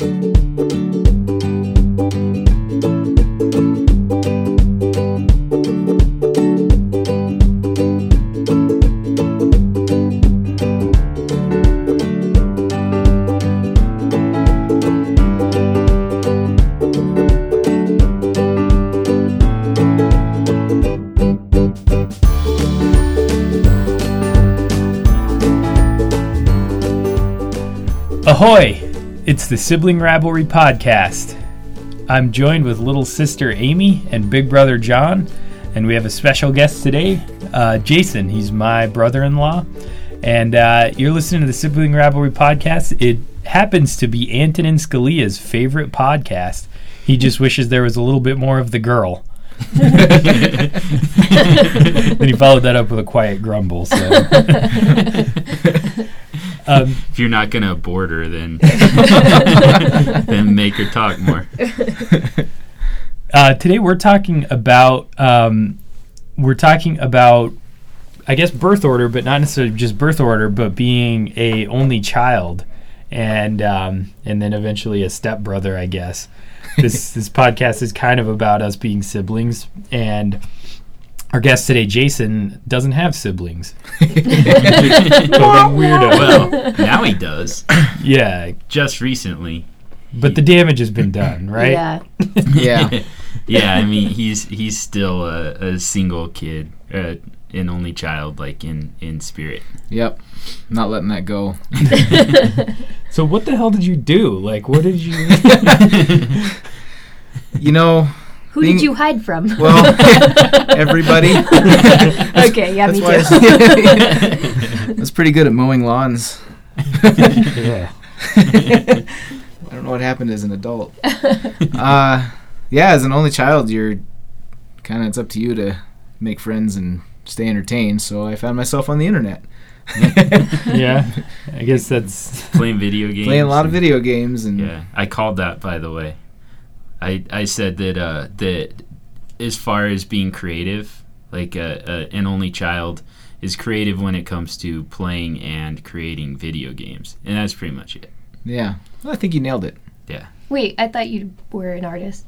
Ahoy! It's the Sibling Rivalry Podcast. I'm joined with little sister Amy and big brother John, and we have a special guest today, uh, Jason. He's my brother in law. And uh, you're listening to the Sibling Rivalry Podcast. It happens to be Antonin Scalia's favorite podcast. He just wishes there was a little bit more of the girl. then he followed that up with a quiet grumble. So. Um, if you're not gonna abort her, then then make her talk more. Uh, today we're talking about um, we're talking about I guess birth order, but not necessarily just birth order, but being a only child, and um, and then eventually a stepbrother. I guess this this podcast is kind of about us being siblings and our guest today, Jason, doesn't have siblings. weirdo. Well, now he does. Yeah. Just recently. But the damage has been done, right? Yeah. yeah. yeah, I mean, he's he's still a, a single kid, uh, an only child, like in in spirit. Yep. Not letting that go. so what the hell did you do? Like, what did you? you know, who Being, did you hide from? Well, everybody. okay, yeah, me too. I was pretty good at mowing lawns. yeah. I don't know what happened as an adult. Uh, yeah, as an only child, you're kind of it's up to you to make friends and stay entertained. So I found myself on the internet. yeah, I guess that's playing video games. Playing a lot of video games and yeah, I called that by the way. I I said that uh, that as far as being creative, like a, uh, a, an only child is creative when it comes to playing and creating video games, and that's pretty much it. Yeah, well, I think you nailed it. Yeah. Wait, I thought you were an artist.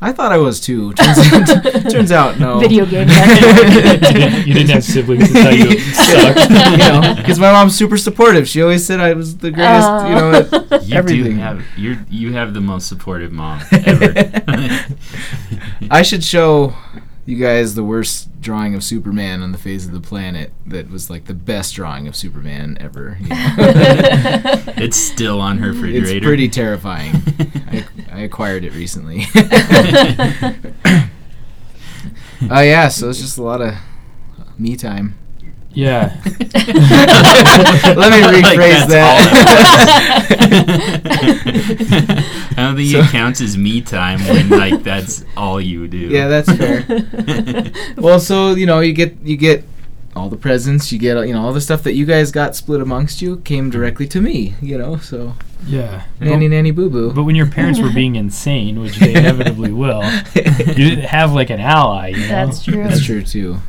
I thought I was too. Turns out, turns out no. Video game. you didn't have siblings to tell you sucked. you know, because my mom's super supportive. She always said I was the greatest. Uh, you know, you everything. Do have, you you have the most supportive mom ever. I should show you guys the worst drawing of Superman on the face of the planet that was like the best drawing of Superman ever. You know? it's still on her refrigerator. It's pretty terrifying. I, I acquired it recently. Oh uh, yeah, so it's just a lot of me time. Yeah. Let me rephrase like that. I don't think so, it counts as me time when like that's all you do. Yeah, that's fair. well, so you know, you get you get all the presents, you get you know all the stuff that you guys got split amongst you came directly to me. You know, so yeah, nanny nanny boo boo. But when your parents were being insane, which they inevitably will, you didn't have like an ally. You know? That's true. That's true too.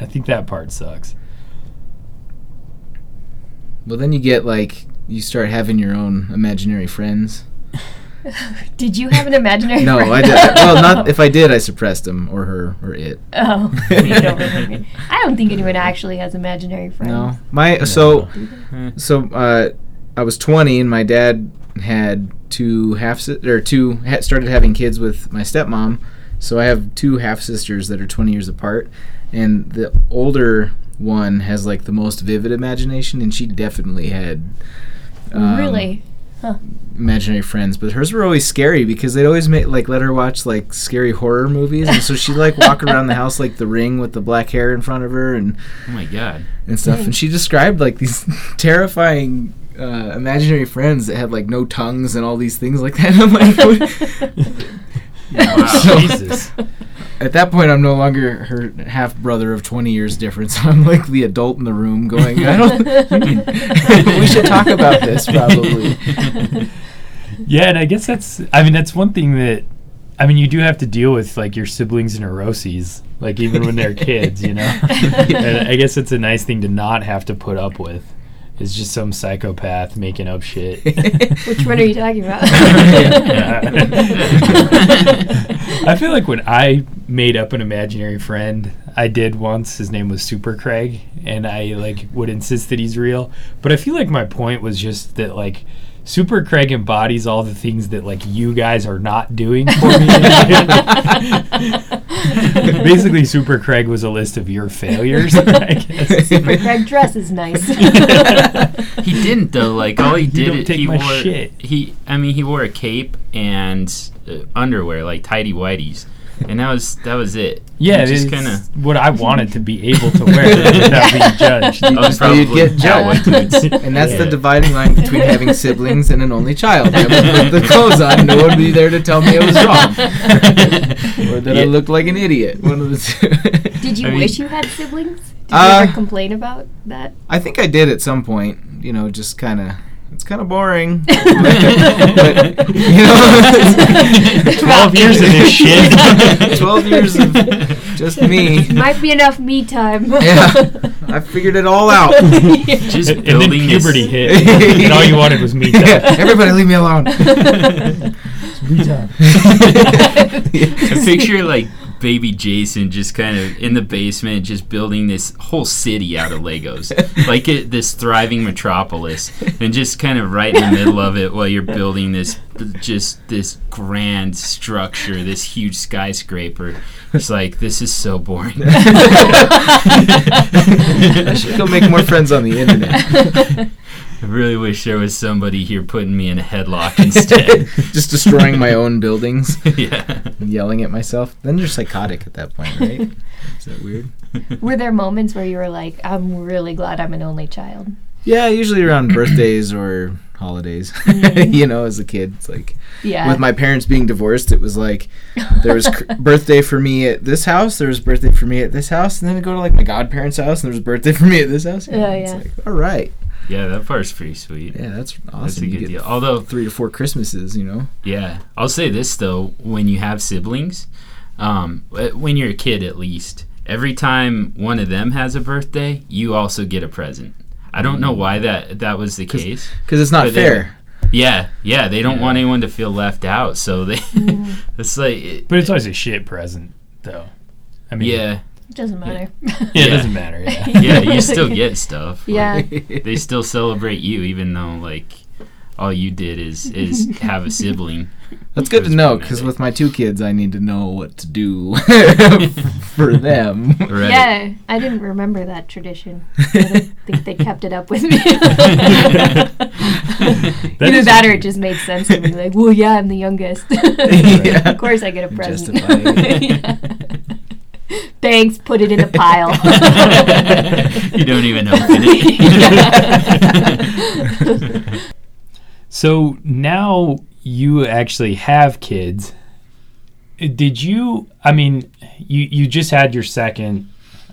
I think that part sucks. Well, then you get like you start having your own imaginary friends. did you have an imaginary? no, friend? I did. well, not if I did, I suppressed him or her or it. Oh, don't I don't think anyone actually has imaginary friends. No, my no. so so uh, I was 20 and my dad had two half si- or two ha- started having kids with my stepmom. So I have two half sisters that are 20 years apart, and the older one has like the most vivid imagination, and she definitely had um, really huh. imaginary friends. But hers were always scary because they'd always make like let her watch like scary horror movies, and so she'd like walk around the house like the ring with the black hair in front of her, and oh my god, and stuff. And she described like these terrifying uh, imaginary friends that had like no tongues and all these things like that. I'm like, wow, so, Jesus at that point, I'm no longer her half brother of 20 years difference. I'm like the adult in the room going, I don't. we should talk about this probably. Yeah, and I guess that's. I mean, that's one thing that. I mean, you do have to deal with like your siblings' neuroses, like even when they're kids, you know. and I guess it's a nice thing to not have to put up with. Is just some psychopath making up shit. Which one are you talking about? I feel like when I made up an imaginary friend, I did once. His name was Super Craig, and I like would insist that he's real. But I feel like my point was just that like Super Craig embodies all the things that like you guys are not doing for me. Basically, Super Craig was a list of your failures. I guess. Super Craig dress is nice. he didn't though. Like all he did, it, take he my wore. shit. He, I mean, he wore a cape and uh, underwear, like tidy whities, and that was that was it. Yeah, He just kind of. what I wanted to be able to wear without being judged. I was So you'd get judged. and that's the dividing line between having siblings and an only child. I would put the clothes on, no one would be there to tell me I was wrong. or that I looked like an idiot. One of the two. Did you I mean- wish you had siblings? Did Uh, you ever complain about that? I think I did at some point. You know, just kind of. It's kind of boring. but, you know, Twelve years of this shit. Twelve years of just me. Might be enough me time. Yeah, I figured it all out. Just and then building this. puberty hit, and all you wanted was me time. Yeah, everybody, leave me alone. Me time. I picture like baby Jason just kind of in the basement, just building this whole city out of Legos, like it, this thriving metropolis, and just kind of right in the middle of it while you're building this, just this grand structure, this huge skyscraper. It's like this is so boring. I should go make more friends on the internet. I really wish there was somebody here putting me in a headlock instead. Just destroying my own buildings, yeah. yelling at myself. Then you're psychotic at that point, right? Is that weird? Were there moments where you were like, I'm really glad I'm an only child? Yeah, usually around birthdays or holidays. Mm-hmm. you know, as a kid, it's like Yeah. with my parents being divorced, it was like there was cr- birthday for me at this house, there was birthday for me at this house, and then I go to like my godparents' house, and there was birthday for me at this house. Yeah, it's yeah. Like, all right, Yeah, that part's pretty sweet. yeah, that's awesome. That's a You good get deal. Although Three to four Christmases, you know. Yeah, I'll say this though: when you have siblings, um, when you're a kid at least, every time one of them has a birthday, you also get a present. I don't know why that that was the 'Cause- case. Because it's not But they- fair. Yeah, yeah, they don't Yeah. want anyone to feel left out, so they. it's like, it- But it's always a shit present, though. I mean, yeah, It doesn't matter. yeah, it Yeah. doesn't matter. Yeah. yeah, you still get stuff. Like, Yeah. they still celebrate you, even though like all you did is is have a sibling. That's good to know because with my two kids, I need to know what to do for them. Right. Yeah, I didn't remember that tradition. I don't think they kept it up with me. Either is- that or it just made sense to me. Like, well, yeah, I'm the youngest. Yeah. Of course I get a present. Justify it. Yeah. Thanks, put it in a pile. you don't even open it. So now you actually have kids. Did you? I mean, you you just had your second.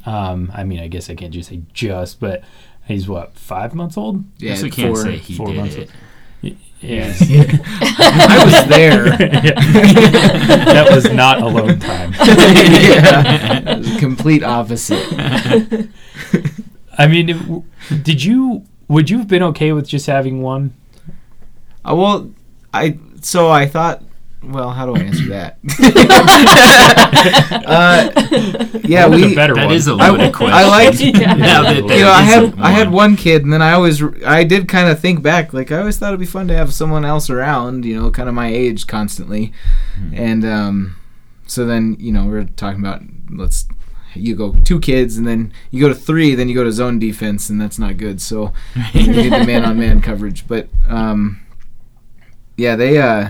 Um, I mean, I guess I can't just say just, but he's what five months old? Yeah, so we can't four- say he four did months it. Yeah, I was there. that was not alone time. yeah, complete opposite. I mean, it- did you? Would you have been okay with just having one? Uh, well, I so I thought. Well, how do I answer that? uh, yeah, What was we. a better That one? is a I- loaded question. I liked- Yeah. Now that you know, I had isn't I had one. one kid, and then I always I did kind of think back, like I always thought it'd be fun to have someone else around, you know, kind of my age constantly, Hmm. and um, so then you know we're talking about let's you go two kids, and then you go to three, then you go to zone defense, and that's not good. So you need the man on man coverage, but um, yeah, they uh,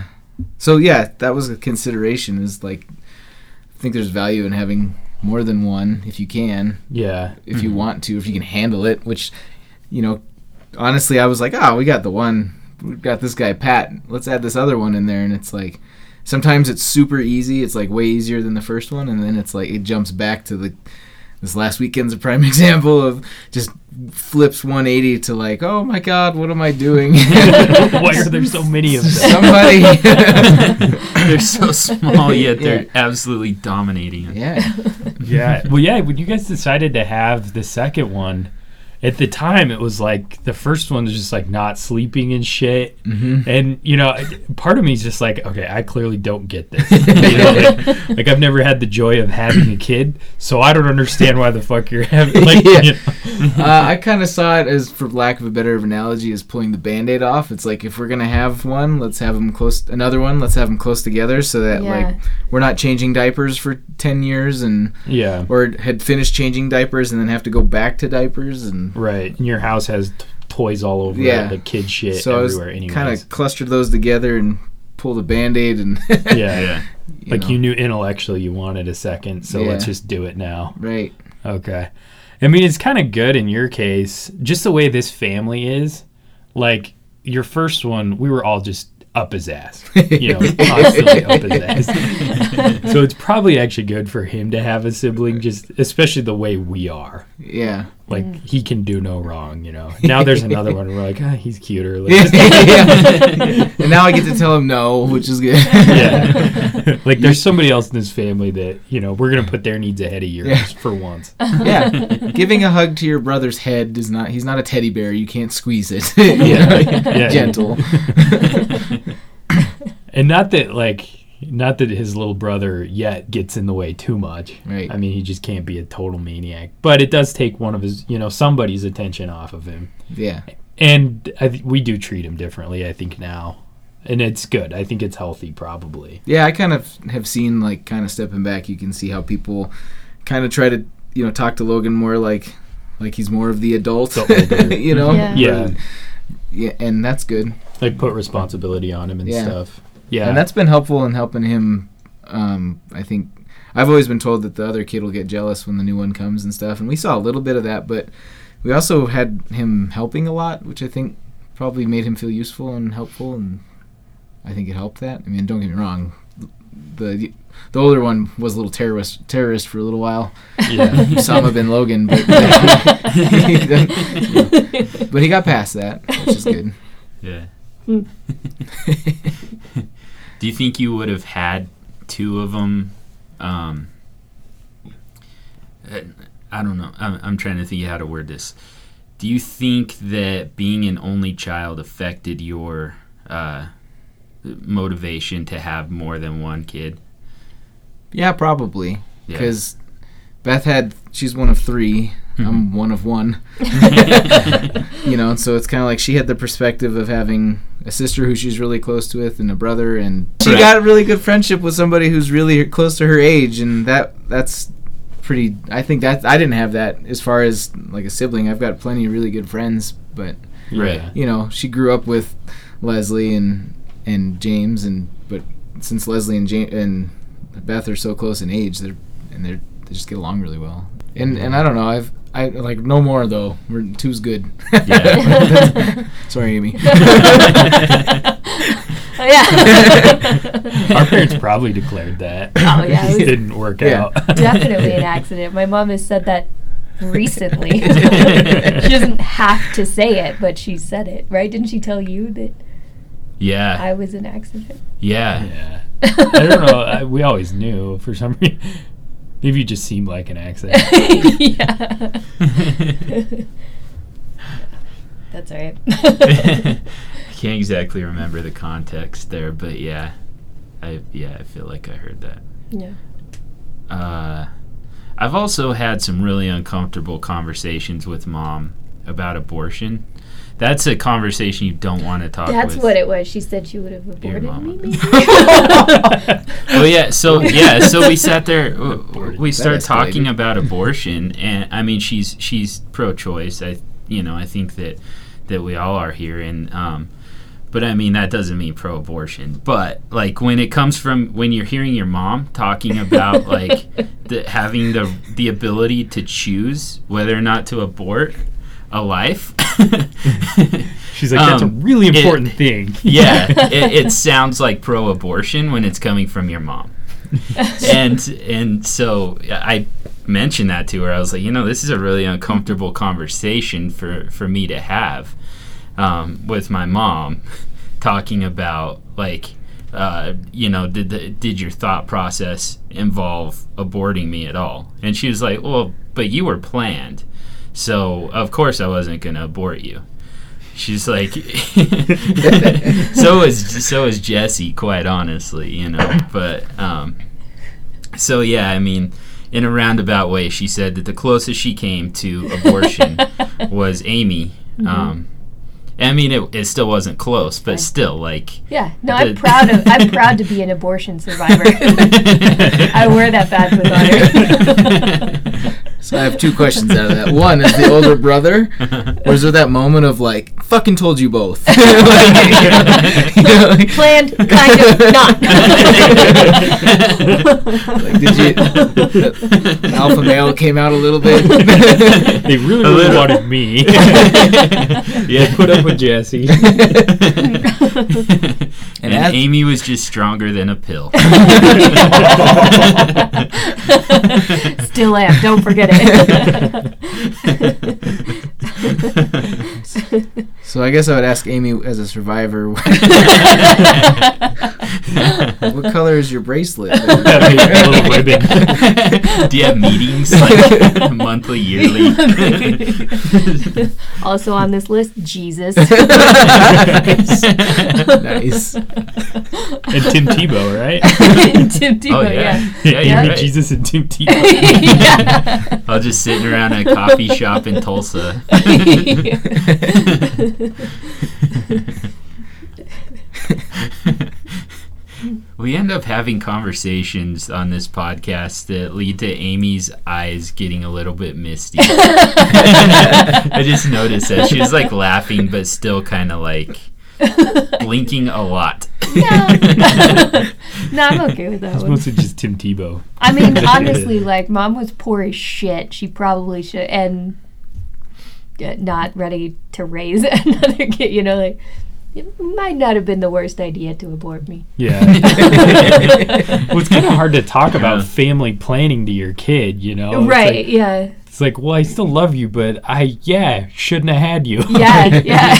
so yeah, that was a consideration. Is like I think there's value in having more than one if you can Yeah. if you Mhm. want to, if you can handle it. Which, you know, honestly, I was like, oh, we got the one, we got this guy Pat. Let's add this other one in there, and it's like sometimes it's super easy. It's like way easier than the first one, and then it's like it jumps back to the. This last weekend's a prime example of just flips 180 to like, oh my god, what am I doing? Why are there so many of them? Somebody. they're so small, yet they're Yeah. absolutely dominating. us. yeah. yeah. Well, yeah. When you guys decided to have the second one, at the time it was like the first one was just like not sleeping and shit Mhm. and you know part of me is just like okay i clearly don't get this you know, like, like i've never had the joy of having a kid so i don't understand why the fuck you're having like Yeah. you know. uh, I kind of saw it as, for lack of a better analogy, as pulling the band-aid off. It's like if we're gonna have one, let's have them close. Another one, let's have them close together, so that Yeah. like we're not changing diapers for ten years and yeah or had finished changing diapers and then have to go back to diapers and. Right and your house has t- toys all over Yeah. it, the kid shit so I was everywhere anyways kind of clustered those together and pulled a band-aid and yeah, Yeah. like know. you knew intellectually you wanted a second so let's just do it now right Okay. I mean, it's kind of good in your case, just the way this family is. Like, your first one, we were all just up his ass. You know, constantly up his ass. so it's probably actually good for him to have a sibling, just especially the way we are. yeah Like, he can do no wrong, you know. Now there's another one, and we're like, ah, he's cuter. Like, and now I get to tell him no which is good yeah. like, there's somebody else in this family that, you know, we're going to put their needs ahead of yours Yeah. for once. yeah giving a hug to your brother's head is not he's not a teddy bear you can't squeeze it Yeah. Yeah. gentle And not that like not that his little brother yet gets in the way too much. Right. I mean, he just can't be a total maniac. But it does take one of his, you know, somebody's attention off of him. yeah And I th- we do treat him differently, I think now. And it's good. I think it's healthy probably. Yeah, I kind of have seen like kind of stepping back. You can see how people kind of try to you know talk to Logan more like like he's more of the adult. The you know. Yeah. Yeah. Yeah, and that's good. Like put responsibility on him and Yeah. stuff. Yeah. And that's been helpful in helping him. Um, I think I've always been told that the other kid will get jealous when the new one comes and stuff, and we saw a little bit of that, but we also had him helping a lot, which I think probably made him feel useful and helpful, and I think it helped that. I mean, don't get me wrong, the the older one was a little terrorist terrorist for a little while, yeah. Osama bin Logan, but but he got past that, which is good. Yeah. Do you think you would have had two of them? Um, I don't know. I'm, I'm trying to think of how to word this. Do you think that being an only child affected your uh, motivation to have more than one kid? Yeah, probably. Yeah. Because Beth had, she's one of 3 Mm-hmm. I'm one of one. you know, so it's kind of like she had the perspective of having a sister who she's really close to with and a brother, and she Right. got a really good friendship with somebody who's really close to her age, and that that's pretty. I think that I didn't have that as far as like a sibling. I've got plenty of really good friends, but Right. you know, she grew up with Leslie and and James, and but since Leslie and James and Beth are so close in age, they're and they're they just get along really well. And and I don't know, I've I like no more though. We're two's good. Yeah. Sorry, Amy. Oh, yeah. Our parents probably declared that. Oh, yeah, it it didn't work Yeah. out. Definitely an accident. My mom has said that recently. she doesn't have to say it, but she said it, right? Didn't she tell you that yeah. I was an accident? Yeah. Yeah. I don't know. I, we always knew for some reason. Maybe you just seemed like an accident. yeah. That's all right. I can't exactly remember the context there, but yeah, I yeah I feel like I heard that. yeah. Uh, I've also had some really uncomfortable conversations with mom about abortion. That's a conversation you don't want to talk. That's with what it was. She said she would have aborted me. Maybe. well, yeah. So yeah. So we sat there. w- Aborted. We That started talking escalated. about abortion, and I mean, she's she's pro-choice. I you know I think that that we all are here, and um, but I mean that doesn't mean pro-abortion. But like when it comes from when you're hearing your mom talking about like the, having the the ability to choose whether or not to abort a life. She's like, that's Um, a really it- important thing. yeah, it, it sounds like pro-abortion when it's coming from your mom. and and so I mentioned that to her. I was like, you know, this is a really uncomfortable conversation for for me to have um, with my mom, talking about like, uh, you know, did the, did your thought process involve aborting me at all? And she was like, well, but you were planned. So of course I wasn't gonna abort you. She's like, so is so is Jesse, quite honestly, you know. But um, so yeah, I mean, in a roundabout way, she said that the closest she came to abortion was Amy. Um, I mean, it, it still wasn't close, but still, like, Yeah, no, I'm proud of I'm proud to be an abortion survivor. I wear that badge with honor. So I have two questions out of that. One is the older brother. Was there that moment of like, "Fucking told you both"? Like, you know, like- Planned, kind of, not. like, did you? the alpha male came out a little bit. They really, really wanted me. yeah, Put up with Jesse. And Amy was just stronger than a pill. Still am. Don't forget it. So I guess I would ask Amy as a survivor, what color is your bracelet? That little ribbon. Do you have meetings like monthly, yearly? also on this list, Jesus. nice. And Tim Tebow, right? Tim Tebow, Oh, yeah. yeah. Yeah, you right. Jesus and Tim Tebow. yeah. I was just sitting around a coffee shop in Tulsa. We end up having conversations on this podcast that lead to Amy's eyes getting a little bit misty. I just noticed that she was like laughing, but still kind of like blinking a lot. no, I'm okay with that It's one. mostly just Tim Tebow. I mean, honestly, like mom was poor as shit. She probably should, and not ready to raise another kid. You know, like it might not have been the worst idea to abort me. Yeah. well, it's kind of hard to talk about family planning to your kid, you know? It's right? like- yeah. It's like, well, I still love you, but I, yeah, shouldn't have had you. Yeah. Yeah.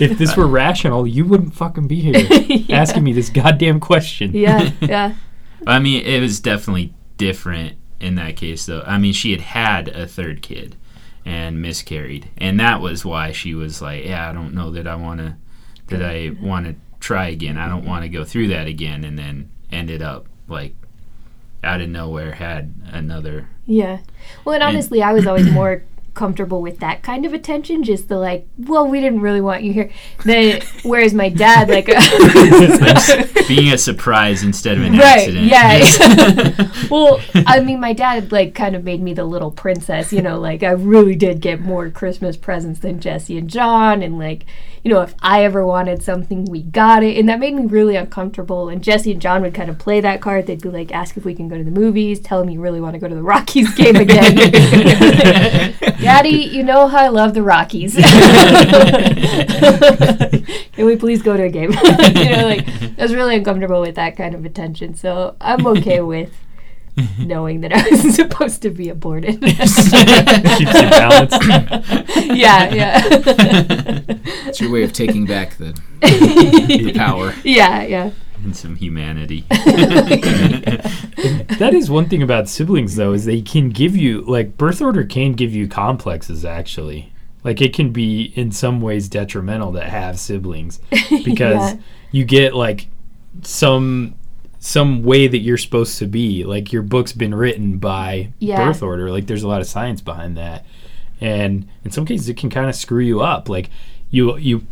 if this were rational, you wouldn't fucking be here Yeah. asking me this goddamn question. yeah. Yeah. I mean, it was definitely different in that case, though. I mean, she had had a third kid and miscarried, and that was why she was like, "Yeah, I don't know that I want to, that I want to try again. I don't want to go through that again." And then ended up like out of nowhere had another. Yeah. Well, and And- honestly, I was always more comfortable with that kind of attention, just the like, well, we didn't really want you here. Then, whereas my dad, like, Being a surprise instead of an right, accident. yeah. well, I mean, my dad like kind of made me the little princess, you know, like I really did get more Christmas presents than Jesse and John, and like, you know, if I ever wanted something, we got it, and that made me really uncomfortable. And Jesse and John would kind of play that card. They'd be like, ask if we can go to the movies, tell them you really want to go to the Rockies game again. Daddy, you know how I love the Rockies. Can we please go to a game? you know, like I was really uncomfortable with that kind of attention. So I'm okay with knowing that I was supposed to be aborted. Keeps you balanced. yeah, yeah. It's your way of taking back the, the power. yeah, yeah. And some humanity. that is one thing about siblings though is they can give you like birth order can give you complexes actually like it can be in some ways detrimental to have siblings because Yeah. you get like some some way that you're supposed to be like your book's been written by Yeah. birth order like there's a lot of science behind that and in some cases it can kind of screw you up like you you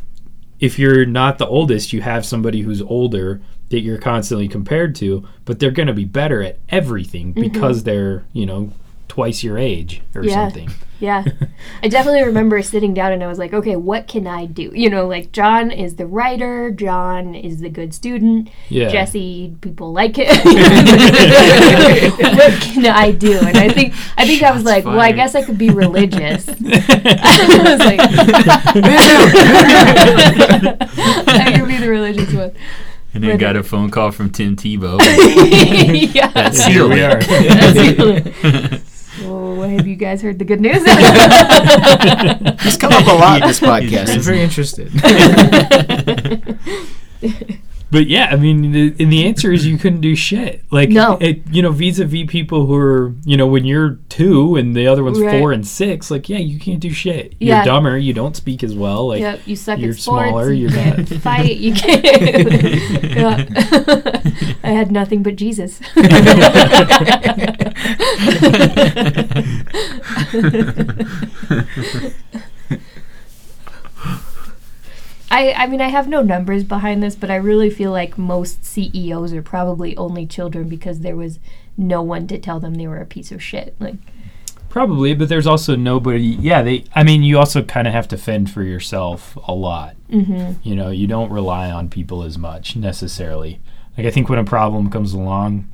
if you're not the oldest, you have somebody who's older that you're constantly compared to, but they're going to be better at everything mm-hmm. because they're, you know, twice your age or Yeah. something. Yeah. I definitely remember sitting down and I was like, okay, what can I do? You know, like John is the writer, John is the good student, Yeah. Jesse, people like it. what can I do? And I think I think I was Shots like, well, I guess I could be religious. I was like, I could be the religious one. And then But- got a phone call from Tim Tebow. yeah. That's Here we are. it. So, have you guys heard the good news? He's come up a lot in this podcast. I'm very interested. But yeah, I mean, the, and the answer is you couldn't do shit. Like, No. it, you know, vis-a-vis people who are, you know, when you're two and the other one's Right. four and six, like, yeah, you can't do shit. Yeah. You're dumber. You don't speak as well. Like, yep, you suck you're at smaller, you you're can't not- fight. You can't. Yeah. I had nothing but Jesus. I, I mean, I have no numbers behind this, but I really feel like most CEOs are probably only children because there was no one to tell them they were a piece of shit. Like, Probably, but there's also nobody. Yeah, they. I mean, you also kind of have to fend for yourself a lot. mm-hmm. You know, you don't rely on people as much necessarily. Like, I think when a problem comes along,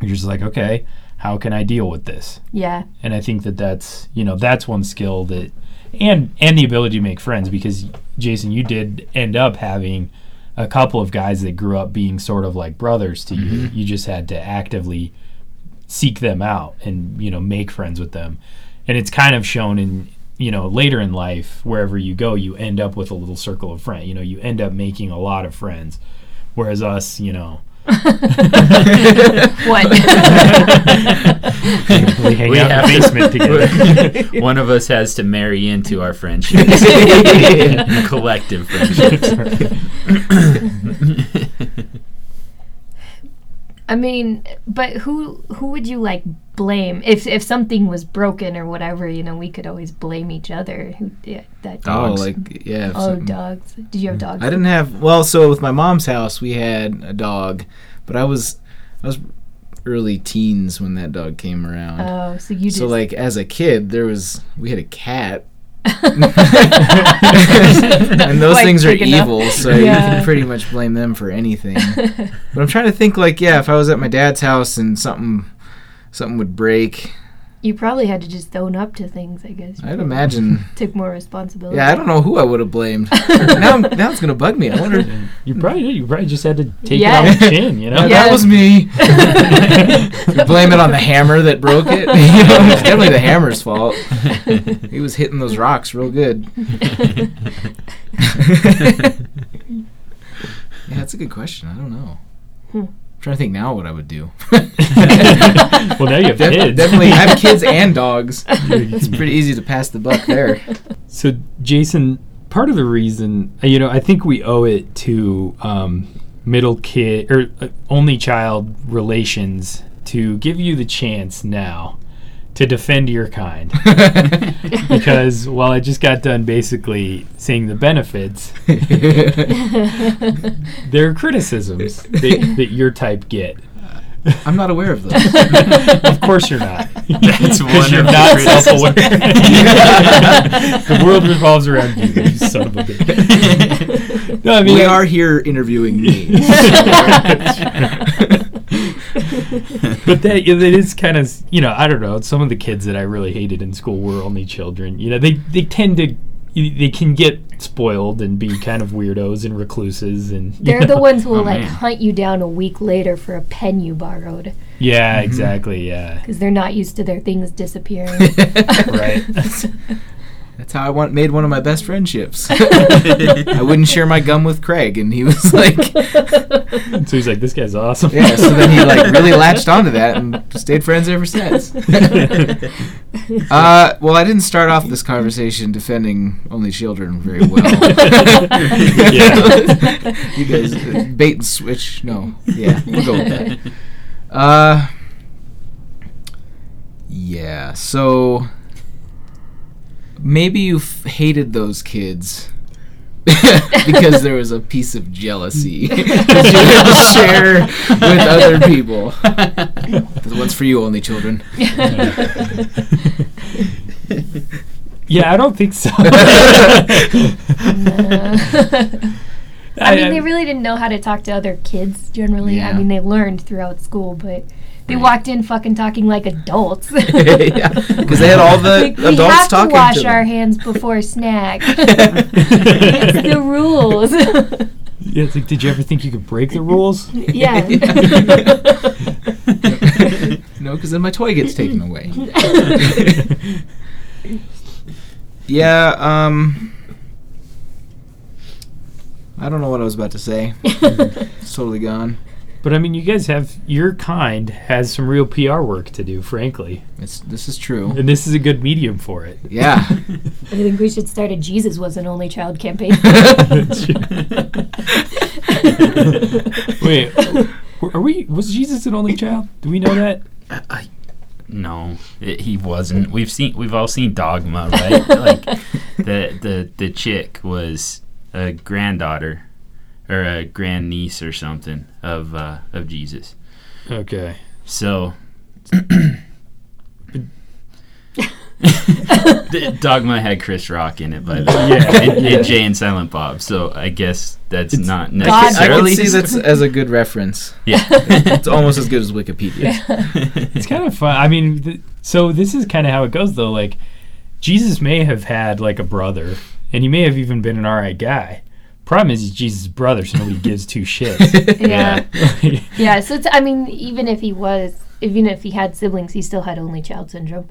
you're just like, okay, how can I deal with this? yeah, And I think that that's you know that's one skill that, and and the ability to make friends because Jason, you did end up having a couple of guys that grew up being sort of like brothers to you. Mm-hmm. You just had to actively seek them out and you know make friends with them. And it's kind of shown in you know later in life wherever you go you end up with a little circle of friends. You know you end up making a lot of friends. Whereas us you know what? we hang We out have in the basement together One of us has to marry into our friendships. Collective friendships. I mean, but who who would you like blame if if something was broken or whatever? You know, we could always blame each other. Who yeah, that Oh, like mm-hmm. yeah. oh something- dogs? Did you have mm-hmm. dogs? I didn't have well. So with my mom's house, we had a dog, but I was I was early teens when that dog came around. Oh, so you just so like as a kid, there was we had a cat. and those Quite things are big enough. evil, so you can pretty much blame them for anything. But I'm trying to think like, yeah, if I was at my dad's house and something something would break, you probably had to just own up to things. I guess. You I'd imagine. took more responsibility. Yeah, I don't know who I would have blamed. now, now it's gonna bug me. I wonder. you probably did you probably just had to take Yeah. it on the chin you know "Oh, Yeah. That was me. You blame it on the hammer that broke it. You know, it's definitely the hammer's fault. He was hitting those rocks real good. yeah, that's a good question. I don't know. Hmm. I'm trying to think now what I would do. well now you have Def- kids Definitely, I have kids and dogs. It's pretty easy to pass the buck there. So, Jason, part of the reason, uh, you know, I think we owe it to um, middle kid or uh, only child relations to give you the chance now to defend your kind. because while I just got done basically saying the benefits, there are criticisms that, that your type get. I'm not aware of those. Of course you're not. That's one Because you're of the not criticisms. self-aware. the world revolves around you, you son of a bitch. No, I mean, we are here interviewing me. but that it is kind of you know I don't know. Some of the kids that I really hated in school were only children. You know, they they tend to they can get spoiled and be kind of weirdos and recluses and They're the ones who will Oh, like man. hunt you down a week later for a pen you borrowed Yeah, mm-hmm. exactly. Yeah, because they're not used to their things disappearing. right. That's how I want, made one of my best friendships. I wouldn't share my gum with Craig, and he was like, so he's like, this guy's awesome. "Yeah." So then he like really latched onto that and stayed friends ever since. Uh, well, I didn't start off this conversation defending only children very well. Yeah. you guys uh, bait and switch. No, yeah, we'll go with that. Uh, yeah. So maybe you f- hated those kids. because there was a piece of jealousy that you had to share with other people. This one's for you, only children. yeah, I don't think so. I mean, they really didn't know how to talk to other kids generally. I mean, they learned throughout school, but they walked in fucking talking like adults. yeah, because they had all the Like, we adults have to wash to our them. hands before snack. it's the rules. Yeah, it's like, did you ever think you could break the rules? yeah. no, because then my toy gets taken away. yeah, um. I don't know what I was about to say. it's totally gone. But I mean, you guys have your kind has some real PR work to do, frankly, It's this is true. and this is a good medium for it. Yeah. I think we should start a Jesus was an only child campaign. Wait, are we? Was Jesus an only child? Do we know that? I, I- no, it, he wasn't. We've seen, we've all seen Dogma, right? like the the the chick was a granddaughter or a grandniece or something of uh, of Jesus. Okay. So. The Dogma had Chris Rock in it, by the way, Yeah, and, yeah. and Jay and Silent Bob. So I guess that's It's- not God- I can necessarily. see that's as a good reference. yeah, It's almost as good as Wikipedia. Yeah. It's kind of fun. I mean, th- so this is kind of how it goes, though. Like, Jesus may have had like a brother, and he may have even been an alright guy. Problem is, he's Jesus' brother, so nobody gives two shits. yeah. yeah. Yeah, so it's, I mean, even if he was, even if he had siblings, he still had only child syndrome.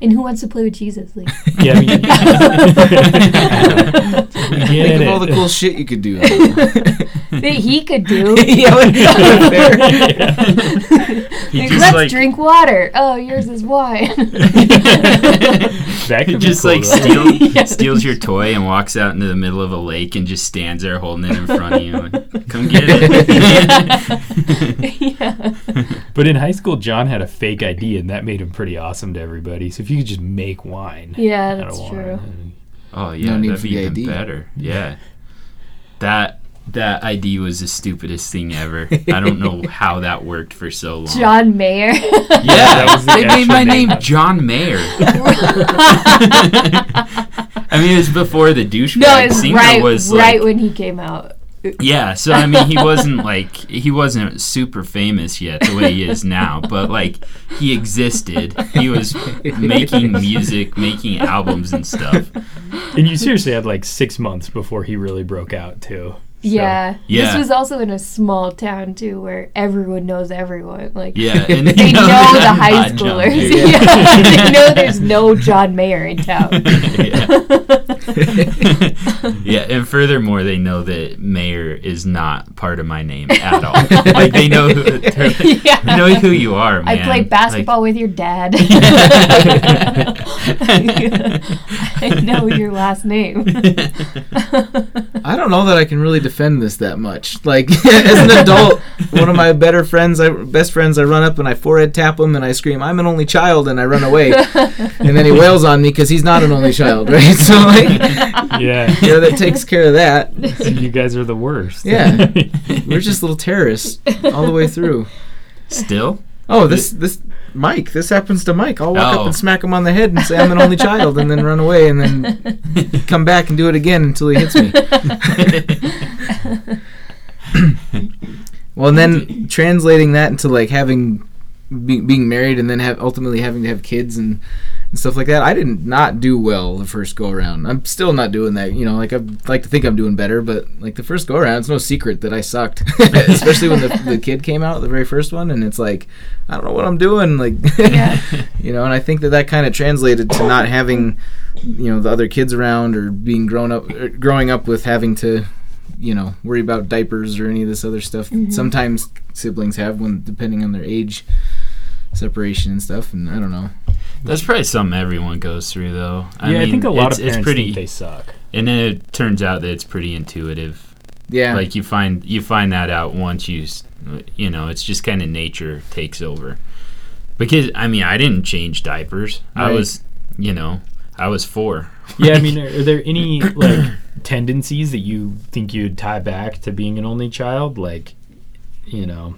And who wants to play with Jesus? Like, yeah, I mean, we Think get of all the cool shit you could do. That he could do. yeah, but- fair. He Like, just let's like drink water. Oh, yours is wine. That could be just cool, like steal, Yeah. steals your toy and walks out into the middle of a lake and just stands there holding it in front of you. And, Come get it. yeah. But in high school, John had a fake ID, and that made him pretty awesome to everybody. So if you could just make wine, Yeah, out of that's wine, true. oh yeah, No need that'd be even ID. better. Yeah, that that ID was the stupidest thing ever. I don't know how that worked for so long. John Mayer. yeah, that was the they made my name name. John Mayer. I mean, it was before the douchebag no, it's singer right, was right when he came out. Yeah, so I mean, he wasn't like he wasn't super famous yet the way he is now, but like he existed. He was making music, making albums and stuff. and you seriously had like six months before he really broke out too. So- Yeah. Yeah. This was also in a small town too, where everyone knows everyone. Like Yeah, and they you know there's the high schoolers. Mayer. Yeah. they know there's no John Mayer in town. yeah. yeah, and furthermore, they know that Mayer is not part of my name at all. like they know who, yeah. they know who you are, man. I play Like- basketball with your dad. I know your last name. I don't know that I can really defend this that much. Like as an adult, one of my better friends, I, best friends, I run up and I forehead tap him and I scream, "I'm an only child," and I run away. and then he wails on me because he's not an only child, right? So like, Yeah. you know, that takes care of that. So you guys are the worst. Yeah. We're just little terrorists all the way through. Still? Oh, this this Mike. This happens to Mike. I'll walk Oh. up and smack him on the head and say I'm an only child, and then run away, and then come back and do it again until he hits me. Well, and then translating that into like having be, being married and then have ultimately having to have kids and, and stuff like that. I did not do well the first go around. I'm still not doing that. You know, like I'd like to think I'm doing better, but like the first go around, it's no secret that I sucked. Especially when the, the kid came out, the very first one, and it's like I don't know what I'm doing. Like, Yeah. you know, and I think that that kind of translated to not having, you know, the other kids around or being grown up, er, growing up with having to, you know, worry about diapers or any of this other stuff. that Sometimes siblings have when depending on their age separation and stuff, and I don't know. That's probably something everyone goes through, though. I yeah, I mean, think a lot it's, of parents it's pretty, think they suck. and then it turns out that it's pretty intuitive. Yeah, Like you find you find that out once you, you know, it's just kind of nature takes over. Because I mean, I didn't change diapers. I was, you know, I was four. Yeah, I mean, are, are there any like tendencies that you think you'd tie back to being an only child? Like, you know,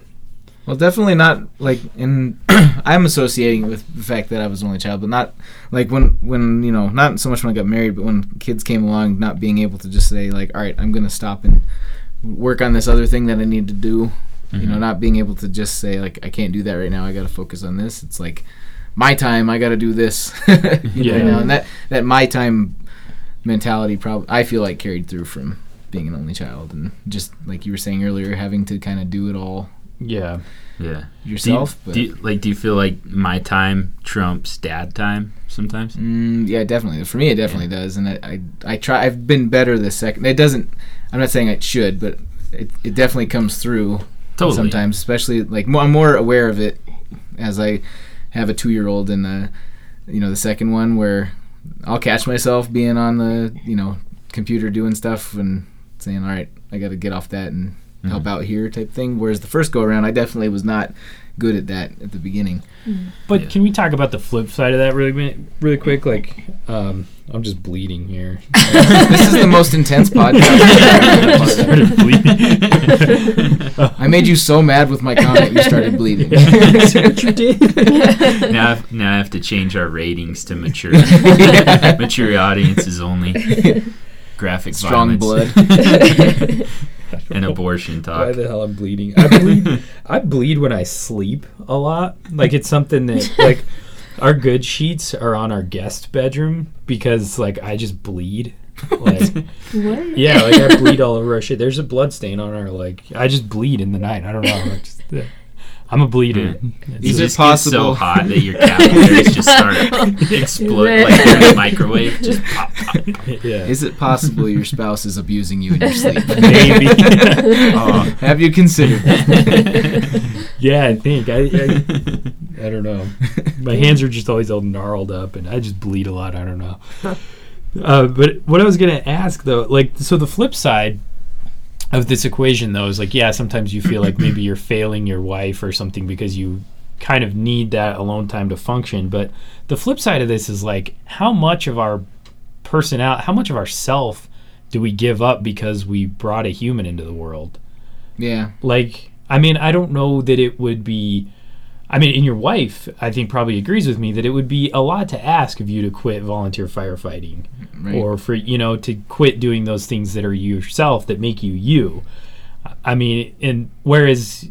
Well, definitely not like in. I'm associating with the fact that I was an only child, but not like when when you know not so much when I got married, but when kids came along, not being able to just say like, all right, I'm gonna stop and work on this other thing that I need to do. You know, Mhm. not being able to just say like, I can't do that right now. I got to focus on this. It's like my time. I got to do this. you Yeah. know, and that that my time mentality probably I feel like carried through from being an only child and just like you were saying earlier, having to kind of do it all Yeah. Yeah. yourself. Do you, do you- like, do you feel like my time trumps dad time sometimes? mm, yeah, definitely. For me, it definitely does. And I, I, I try. I've been better the second. It doesn't. I'm not saying it should, but it, it definitely comes through Totally. sometimes. Especially like more, I'm more aware of it as I have a two year old and uh, you know the second one where I'll catch myself being on the you know computer doing stuff and saying, all right, I got to get off that and help Mhm. out here type thing. Whereas the first go around, I definitely was not good at that at the beginning. But Yeah. can we talk about the flip side of that really, really quick? Like, um, I'm just bleeding here. this is the most intense podcast. Started bleeding. I made you so mad with my comment, you started bleeding. Is that what you did? now, I've, now I have to change our ratings to mature, Yeah. mature audiences only. Graphic Strong violence. and abortion talk. Why the hell I'm bleeding? I bleed. I bleed when I sleep a lot. Like it's something that like our good sheets are on our guest bedroom because like I just bleed. Like What? yeah, like I bleed all over our shit. There's a blood stain on our like. I just bleed in the night. I don't know. Just, I'm a bleeder. Hmm. Is it just- just so possible- hot that your capillaries just start explode like in a microwave. Just pop, pop. yeah. Is it possible your spouse is abusing you in your sleep? Maybe. Oh. Have you considered that? yeah, I think I, I. I don't know. My hands are just always all gnarled up, and I just bleed a lot. I don't know. Uh, but what I was gonna ask though, like, so the flip side of this equation though is like, yeah, sometimes you feel like maybe you're failing your wife or something because you kind of need that alone time to function. But the flip side of this is like, how much of our personality, how much of our self do we give up because we brought a human into the world? Yeah. like i mean i don't know that it would be i mean and your wife i think probably agrees with me that it would be a lot to ask of you to quit volunteer firefighting Right. or for you know to quit doing those things that are yourself that make you you. I mean and whereas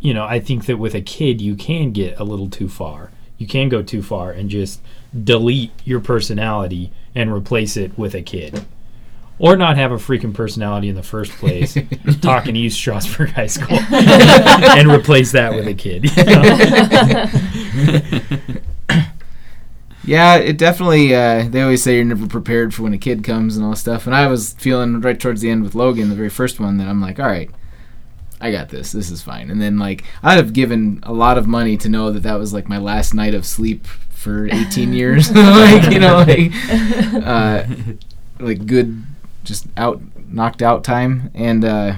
you know i think that with a kid you can get a little too far. You can go too far and just delete your personality and replace it with a kid or not have a freaking personality in the first place talking East Stroudsburg High School and replace that with a kid. you know? Yeah, it definitely. Uh, they always say you're never prepared for when a kid comes and all stuff. And I was feeling right towards the end with Logan, the very first one, that I'm like, all right, I got this. This is fine. And then like I'd have given a lot of money to know that that was like my last night of sleep for 18 years. like you know, like uh, like good, just out knocked out time. And uh,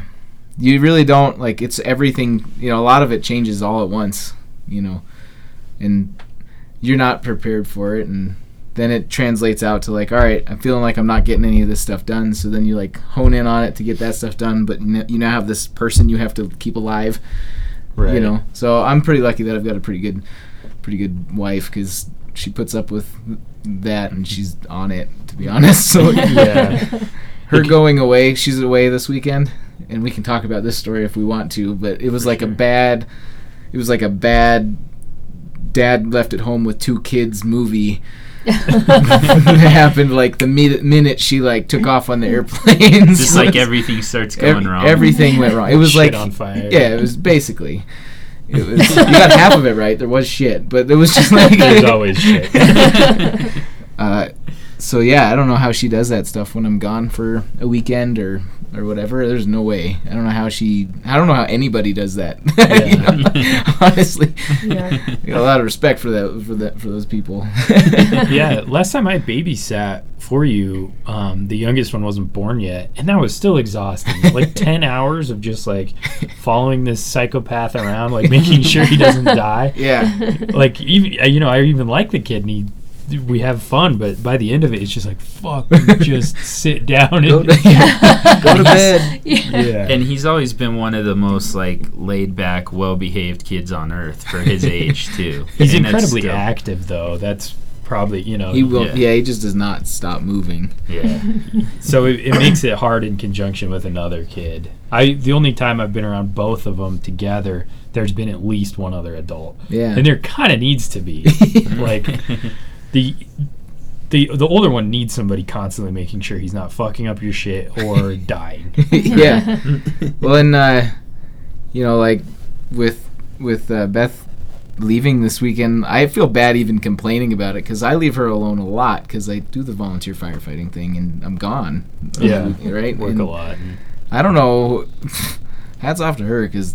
you really don't like it's everything. You know, a lot of it changes all at once. You know, and you're not prepared for it and then it translates out to like all right i'm feeling like i'm not getting any of this stuff done so then you like hone in on it to get that stuff done but you now have this person you have to keep alive right you know so i'm pretty lucky that i've got a pretty good pretty good wife because she puts up with that and she's on it to be honest so Yeah. her going away she's away this weekend and we can talk about this story if we want to but it was For like a bad it was like a bad dad left at home with two kids movie that happened like the mi- minute she like took off on the airplane Just like everything starts Ev- going wrong. everything went wrong it was Shit like on fire. yeah it was basically it was you got half of it right there was shit but it was just like There's always shit. uh, so yeah, I don't know how she does that stuff when I'm gone for a weekend or or whatever. There's no way. I don't know how she. I don't know how anybody does that. You know? Honestly, Yeah. I got a lot of respect for that for that for those people. yeah, last time I babysat for you, um, the youngest one wasn't born yet, and that was still exhausting. Like ten hours of just like following this psychopath around, like making sure he doesn't die. yeah. Like even uh, you know, I even like the kid, and he. We have fun, but by the end of it, it's just like fuck. Just sit down Go and to. Go to bed. yeah. And he's always been one of the most like laid back, well behaved kids on earth for his age too. He's And incredibly still- active, though. That's probably you know. He will. Yeah. Yeah. He just does not stop moving. Yeah. so it, it makes it hard in conjunction with another kid. I the only time I've been around both of them together, there's been at least one other adult, Yeah. and there kind of needs to be. like the the the older one needs somebody constantly making sure he's not fucking up your shit or dying. yeah. Well, and uh, you know, like with with uh, Beth leaving this weekend, I feel bad even complaining about it because I leave her alone a lot because I do the volunteer firefighting thing and I'm gone. Yeah, right. Work And a lot. I don't know. Hats off to her because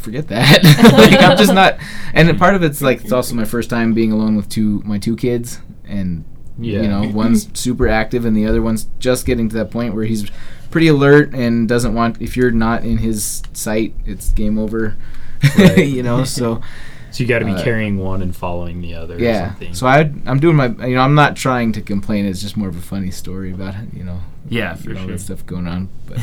forget that. like I'm just not. And part of it's like it's also my first time being alone with two my two kids and Yeah. you know one's super active and the other one's just getting to that point where he's pretty alert and doesn't want if you're not in his sight it's game over Right. you know so So you got to be Uh, carrying one and following the other. Or yeah something. so I I'm doing my you know I'm not trying to complain it's just more of a funny story about you know Yeah, for all sure. stuff going on but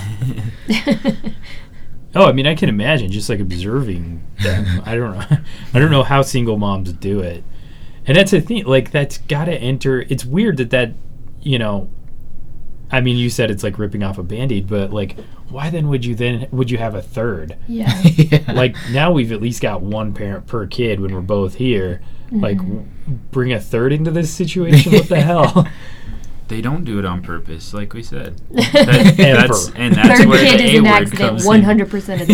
Oh, I mean, I can imagine just like observing them. I don't know. I don't know how single moms do it. And that's the thing. Like, that's got to enter. It's weird that that, you know, I mean, you said it's like ripping off a band-aid, but like, why then would you then would you have a third? Yeah. yeah. Like now we've at least got one parent per kid when we're both here. Like, mm-hmm. w- bring a third into this situation? What the hell? They don't do it on purpose, like we said. That, that's, and that's Third where kid the is A an word accident comes 100% of the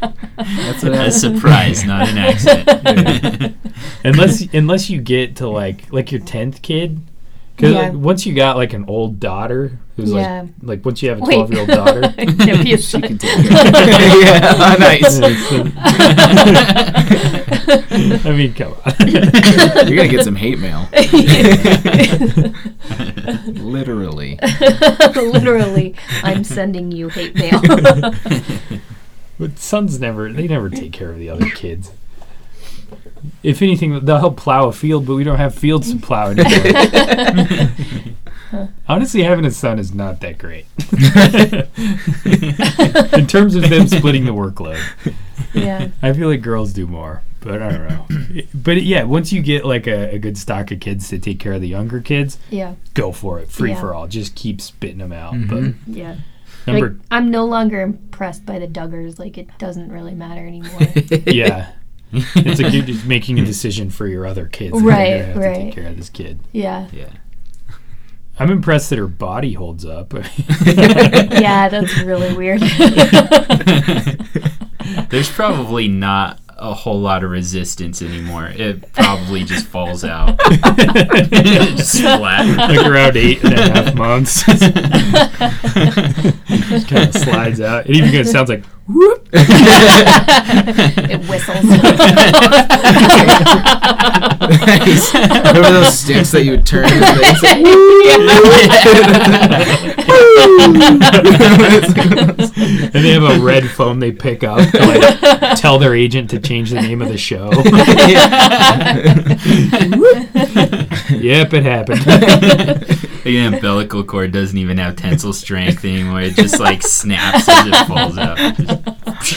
time. That's what. A happens. surprise, not an accident. unless unless you get to like like your tenth kid because Yeah. once you got like an old daughter who's Yeah. like like once you have a 12 year old daughter Can't be a son. can take yeah nice i mean come on You're gonna get some hate mail. Literally. Literally, I'm sending you hate mail. but sons never they never take care of the other kids if anything they'll help plow a field but we don't have fields to plow anymore honestly having a son is not that great in terms of them splitting the workload yeah. I feel like girls do more, but I don't know. but yeah, once you get like a, a good stock of kids to take care of the younger kids, Yeah. go for it, free Yeah. for all. Just keep spitting them out. Mhm. Yeah. Number, like, I'm no longer impressed by the Duggars. Like, it doesn't really matter anymore. yeah, it's like you're just making a decision for your other kids. Right, you're gonna To right. take care of this kid. yeah. yeah. I'm impressed that her body holds up. Yeah, that's really weird. There's probably not a whole lot of resistance anymore. It probably just falls out. just flat. like around eight and a half months, just kind of slides out. It even kind of sounds like whoop. it whistles. nice. Remember those sticks that you would turn? and and they have a red phone they pick up to like tell their agent to change the name of the show. yep, it happened. The umbilical cord doesn't even have tensile strength anymore. It just like snaps as it falls out. Just,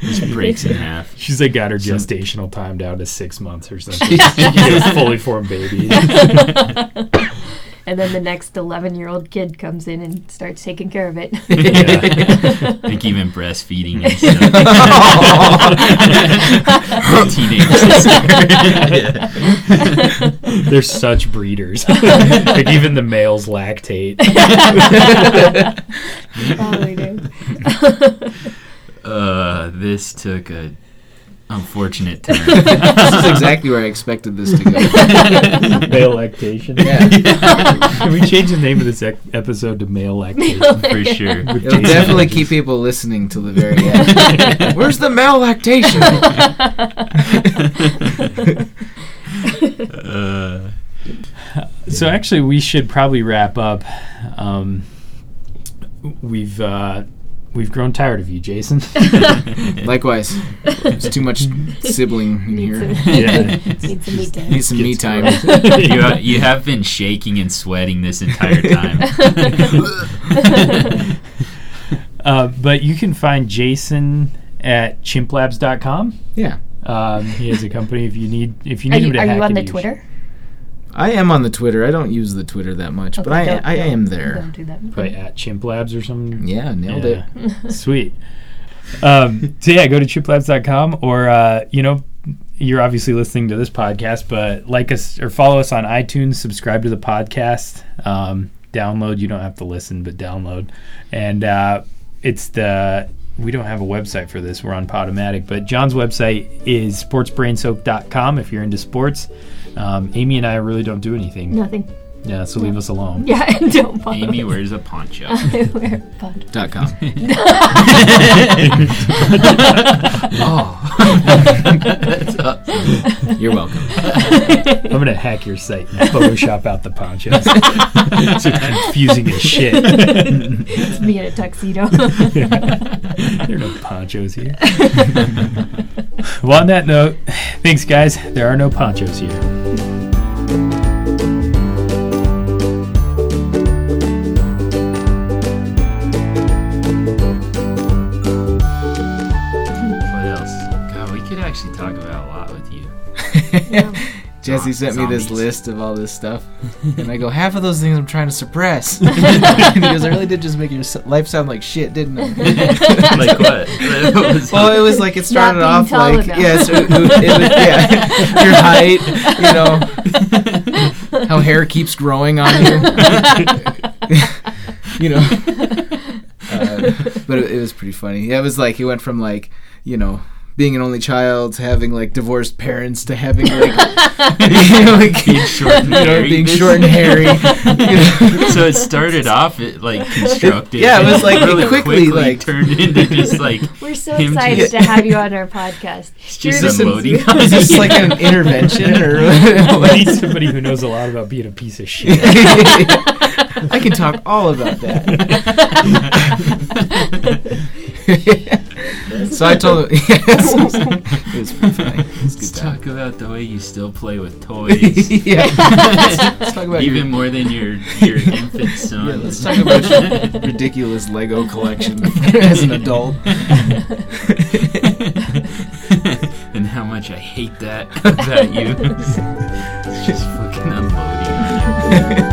just breaks in half. She's like got her gestational time down to six months or something. She can get a fully formed baby. and then the next 11 year old kid comes in and starts taking care of it. Yeah. I think even breastfeeding and stuff. Teenage They're such breeders. like even the males lactate. Oh Probably do. Uh, this took a unfortunate turn. this is exactly where I expected this to go. male lactation. Yeah. Can we change the name of this ec- episode to male lactation? For sure. With It'll Jason definitely Hodges. keep people listening to the very end. Where's the male lactation? Uh, So actually, we should probably wrap up. Um, we've uh, we've grown tired of you, Jason. Likewise, there's too much sibling in Need here. some, Yeah. need some me time. Need some me time. you, ha- you have been shaking and sweating this entire time. uh, but you can find Jason at chimplabs.com. Yeah, Um, he has a company if you need if you Are need him you, to are hack you on the your Twitter? I am on the Twitter. I don't use the Twitter that much, but Okay, I don't- I don't- am there. Don't do that. Right, at chimplabs or something. Yeah, nailed Yeah. it. Sweet. Um, so yeah, go to chimplabs.com or uh, you know, you're obviously listening to this podcast, but like us or follow us on iTunes, subscribe to the podcast, um, download. You don't have to listen, but download. And uh, it's the we don't have a website for this. We're on Podomatic, but John's website is sportsbrainsoak.com if you're into sports. Um, Amy and I really don't do anything. Nothing. Yeah, so leave us alone. Yeah, and don't bother. Amy wears a poncho. I wear a bun. Dot com. oh. That's awesome. You're welcome. I'm gonna hack your site and Photoshop out the ponchos. it's confusing as shit. It's me in a tuxedo. there are no ponchos here. well, on that note, thanks, guys. There are no ponchos here. Talk about a lot with you. Jesse Oh, sent me this list of all this stuff, and I go, half of those things I'm trying to suppress. because he I really did just make your life sound like shit, didn't I? like what? What well, it was like it started off tall like enough. yeah, so it, it was, yeah, your height, you know, how hair keeps growing on you, you know. Uh, but it, it was pretty funny. It was like he went from like you know being an only child to having like divorced parents to having like you know, like Being short and hairy. being short and hairy. you know. so it started off it, like constructed. yeah, it was, like, it really quickly, like- turned into just like We're so Him excited just- to have you on our podcast. it's You're just the- Is this like an intervention or I need somebody who knows a lot about being a piece of shit. I can talk all about that. so I told him. Yes, it was pretty funny. It was Let's good time. talk about the way you still play with toys. yeah. Let's, let's talk about Even your, more than your your infant son. yeah, let's talk about your ridiculous Lego collection as an adult. and how much I hate that about you. it's just fucking unloading.